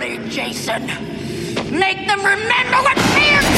me, Jason. Make them remember what fear